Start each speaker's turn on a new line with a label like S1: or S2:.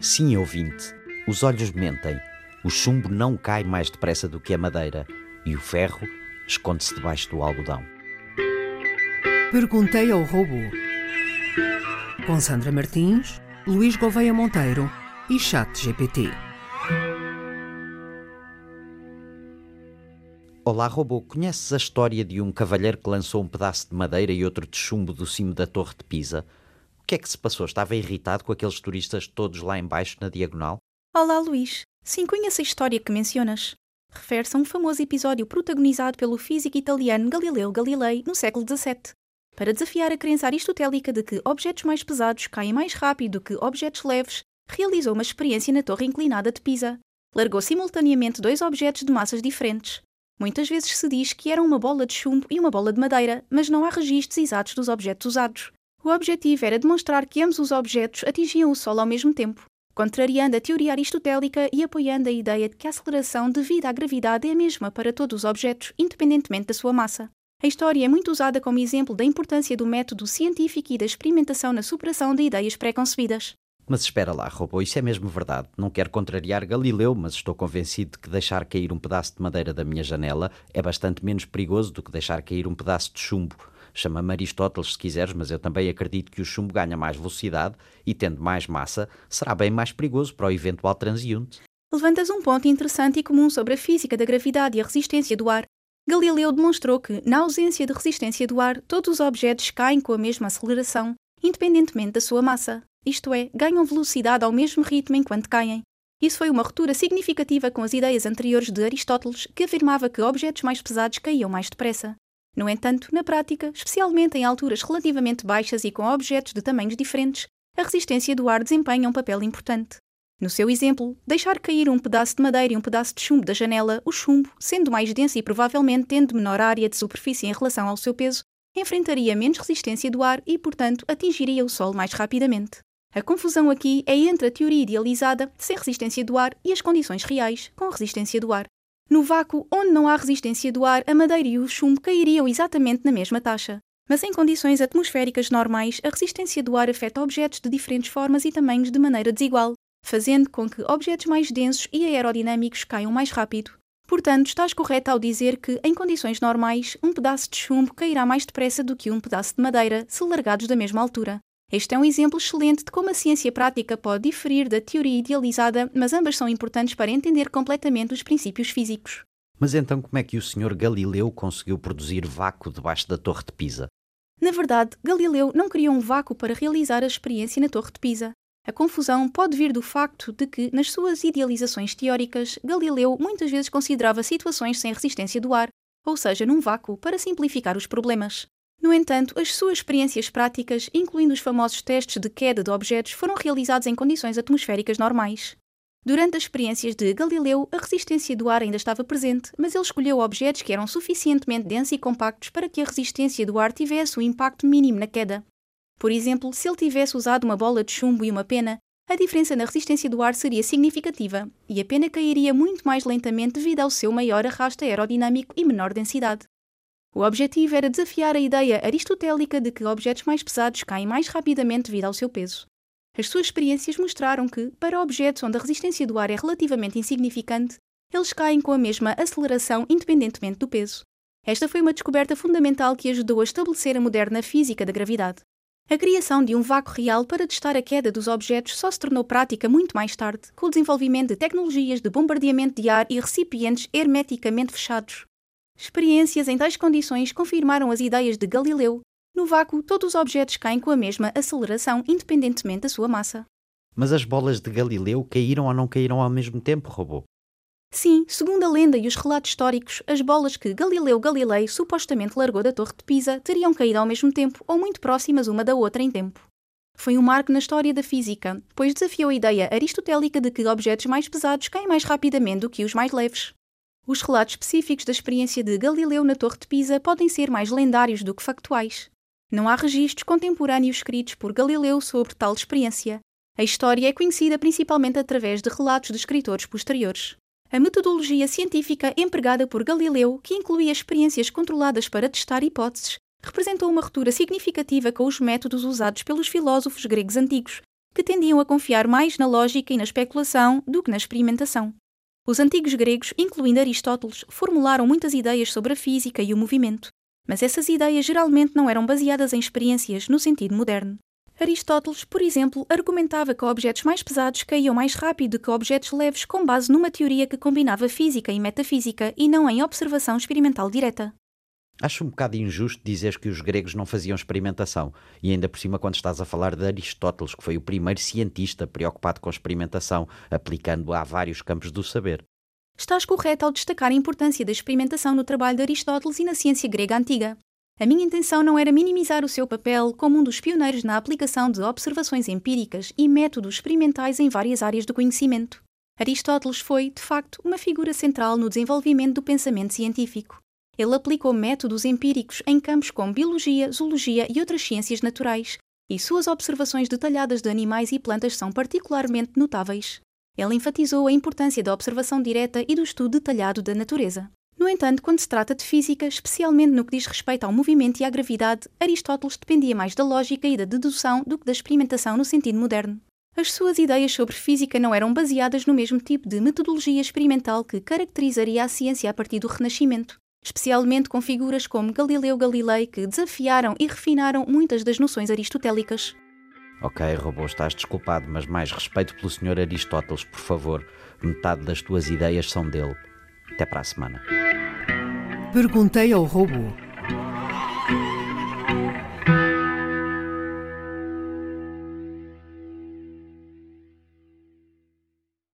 S1: Sim, ouvinte, os olhos mentem. O chumbo não cai mais depressa do que a madeira e o ferro esconde-se debaixo do algodão.
S2: Perguntei ao robô. Com Sandra Martins, Luís Gouveia Monteiro e Chat GPT.
S1: Olá, robô. Conheces a história de um cavalheiro que lançou um pedaço de madeira e outro de chumbo do cimo da Torre de Pisa? Que é que se passou? Estava irritado com aqueles turistas todos lá embaixo na diagonal?
S3: Olá, Luís. Sim, conheço a história que mencionas. Refere-se a um famoso episódio protagonizado pelo físico italiano Galileu Galilei no século XVII. Para desafiar a crença aristotélica de que objetos mais pesados caem mais rápido que objetos leves, realizou uma experiência na torre inclinada de Pisa. Largou simultaneamente dois objetos de massas diferentes. Muitas vezes se diz que eram uma bola de chumbo e uma bola de madeira, mas não há registros exatos dos objetos usados. O objetivo era demonstrar que ambos os objetos atingiam o Sol ao mesmo tempo, contrariando a teoria aristotélica e apoiando a ideia de que a aceleração devido à gravidade é a mesma para todos os objetos, independentemente da sua massa. A história é muito usada como exemplo da importância do método científico e da experimentação na superação de ideias preconcebidas.
S1: Mas espera lá, robô, isso é mesmo verdade. Não quero contrariar Galileu, mas estou convencido de que deixar cair um pedaço de madeira da minha janela é bastante menos perigoso do que deixar cair um pedaço de chumbo. Chama-me Aristóteles se quiseres, mas eu também acredito que o chumbo ganha mais velocidade e, tendo mais massa, será bem mais perigoso para o eventual transeunte.
S3: Levantas um ponto interessante e comum sobre a física da gravidade e a resistência do ar. Galileu demonstrou que, na ausência de resistência do ar, todos os objetos caem com a mesma aceleração, independentemente da sua massa isto é, ganham velocidade ao mesmo ritmo enquanto caem. Isso foi uma ruptura significativa com as ideias anteriores de Aristóteles, que afirmava que objetos mais pesados caíam mais depressa. No entanto, na prática, especialmente em alturas relativamente baixas e com objetos de tamanhos diferentes, a resistência do ar desempenha um papel importante. No seu exemplo, deixar cair um pedaço de madeira e um pedaço de chumbo da janela, o chumbo, sendo mais denso e provavelmente tendo menor área de superfície em relação ao seu peso, enfrentaria menos resistência do ar e, portanto, atingiria o Sol mais rapidamente. A confusão aqui é entre a teoria idealizada, sem resistência do ar, e as condições reais, com resistência do ar. No vácuo, onde não há resistência do ar, a madeira e o chumbo cairiam exatamente na mesma taxa. Mas em condições atmosféricas normais, a resistência do ar afeta objetos de diferentes formas e tamanhos de maneira desigual, fazendo com que objetos mais densos e aerodinâmicos caiam mais rápido. Portanto, estás correto ao dizer que, em condições normais, um pedaço de chumbo cairá mais depressa do que um pedaço de madeira, se largados da mesma altura. Este é um exemplo excelente de como a ciência prática pode diferir da teoria idealizada, mas ambas são importantes para entender completamente os princípios físicos.
S1: Mas então como é que o Sr. Galileu conseguiu produzir vácuo debaixo da Torre de Pisa?
S3: Na verdade, Galileu não criou um vácuo para realizar a experiência na Torre de Pisa. A confusão pode vir do facto de que, nas suas idealizações teóricas, Galileu muitas vezes considerava situações sem resistência do ar, ou seja, num vácuo, para simplificar os problemas. No entanto, as suas experiências práticas, incluindo os famosos testes de queda de objetos, foram realizados em condições atmosféricas normais. Durante as experiências de Galileu, a resistência do ar ainda estava presente, mas ele escolheu objetos que eram suficientemente densos e compactos para que a resistência do ar tivesse um impacto mínimo na queda. Por exemplo, se ele tivesse usado uma bola de chumbo e uma pena, a diferença na resistência do ar seria significativa e a pena cairia muito mais lentamente devido ao seu maior arrasto aerodinâmico e menor densidade. O objetivo era desafiar a ideia aristotélica de que objetos mais pesados caem mais rapidamente devido ao seu peso. As suas experiências mostraram que, para objetos onde a resistência do ar é relativamente insignificante, eles caem com a mesma aceleração independentemente do peso. Esta foi uma descoberta fundamental que ajudou a estabelecer a moderna física da gravidade. A criação de um vácuo real para testar a queda dos objetos só se tornou prática muito mais tarde, com o desenvolvimento de tecnologias de bombardeamento de ar e recipientes hermeticamente fechados. Experiências em tais condições confirmaram as ideias de Galileu. No vácuo, todos os objetos caem com a mesma aceleração, independentemente da sua massa.
S1: Mas as bolas de Galileu caíram ou não caíram ao mesmo tempo, robô?
S3: Sim, segundo a lenda e os relatos históricos, as bolas que Galileu Galilei supostamente largou da Torre de Pisa teriam caído ao mesmo tempo ou muito próximas uma da outra em tempo. Foi um marco na história da física, pois desafiou a ideia aristotélica de que objetos mais pesados caem mais rapidamente do que os mais leves. Os relatos específicos da experiência de Galileu na Torre de Pisa podem ser mais lendários do que factuais. Não há registros contemporâneos escritos por Galileu sobre tal experiência. A história é conhecida principalmente através de relatos de escritores posteriores. A metodologia científica empregada por Galileu, que incluía experiências controladas para testar hipóteses, representou uma ruptura significativa com os métodos usados pelos filósofos gregos antigos, que tendiam a confiar mais na lógica e na especulação do que na experimentação. Os antigos gregos, incluindo Aristóteles, formularam muitas ideias sobre a física e o movimento, mas essas ideias geralmente não eram baseadas em experiências no sentido moderno. Aristóteles, por exemplo, argumentava que objetos mais pesados caíam mais rápido que objetos leves com base numa teoria que combinava física e metafísica e não em observação experimental direta.
S1: Acho um bocado injusto dizer que os gregos não faziam experimentação, e ainda por cima quando estás a falar de Aristóteles, que foi o primeiro cientista preocupado com experimentação, aplicando-a a vários campos do saber.
S3: Estás correto ao destacar a importância da experimentação no trabalho de Aristóteles e na ciência grega antiga. A minha intenção não era minimizar o seu papel como um dos pioneiros na aplicação de observações empíricas e métodos experimentais em várias áreas do conhecimento. Aristóteles foi, de facto, uma figura central no desenvolvimento do pensamento científico. Ele aplicou métodos empíricos em campos como biologia, zoologia e outras ciências naturais, e suas observações detalhadas de animais e plantas são particularmente notáveis. Ele enfatizou a importância da observação direta e do estudo detalhado da natureza. No entanto, quando se trata de física, especialmente no que diz respeito ao movimento e à gravidade, Aristóteles dependia mais da lógica e da dedução do que da experimentação no sentido moderno. As suas ideias sobre física não eram baseadas no mesmo tipo de metodologia experimental que caracterizaria a ciência a partir do Renascimento especialmente com figuras como Galileu Galilei que desafiaram e refinaram muitas das noções aristotélicas.
S1: Ok, robô, estás desculpado, mas mais respeito pelo Sr. Aristóteles, por favor. Metade das tuas ideias são dele. Até para a semana.
S2: Perguntei ao robô.